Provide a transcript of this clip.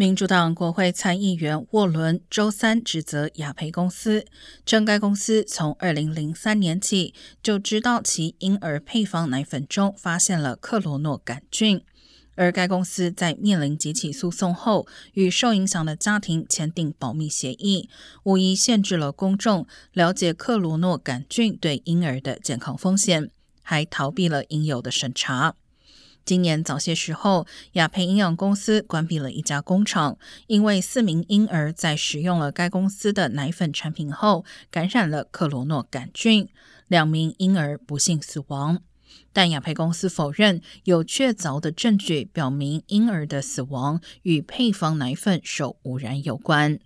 民主党国会参议员沃伦周三指责雅培公司，称该公司从二零零三年起就知道其婴儿配方奶粉中发现了克罗诺杆菌，而该公司在面临几起诉讼后，与受影响的家庭签订保密协议，无疑限制了公众了解克罗诺杆菌对婴儿的健康风险，还逃避了应有的审查。今年早些时候，雅培营养公司关闭了一家工厂，因为四名婴儿在食用了该公司的奶粉产品后感染了克罗诺杆菌，两名婴儿不幸死亡。但雅培公司否认有确凿的证据表明婴儿的死亡与配方奶粉受污染有关。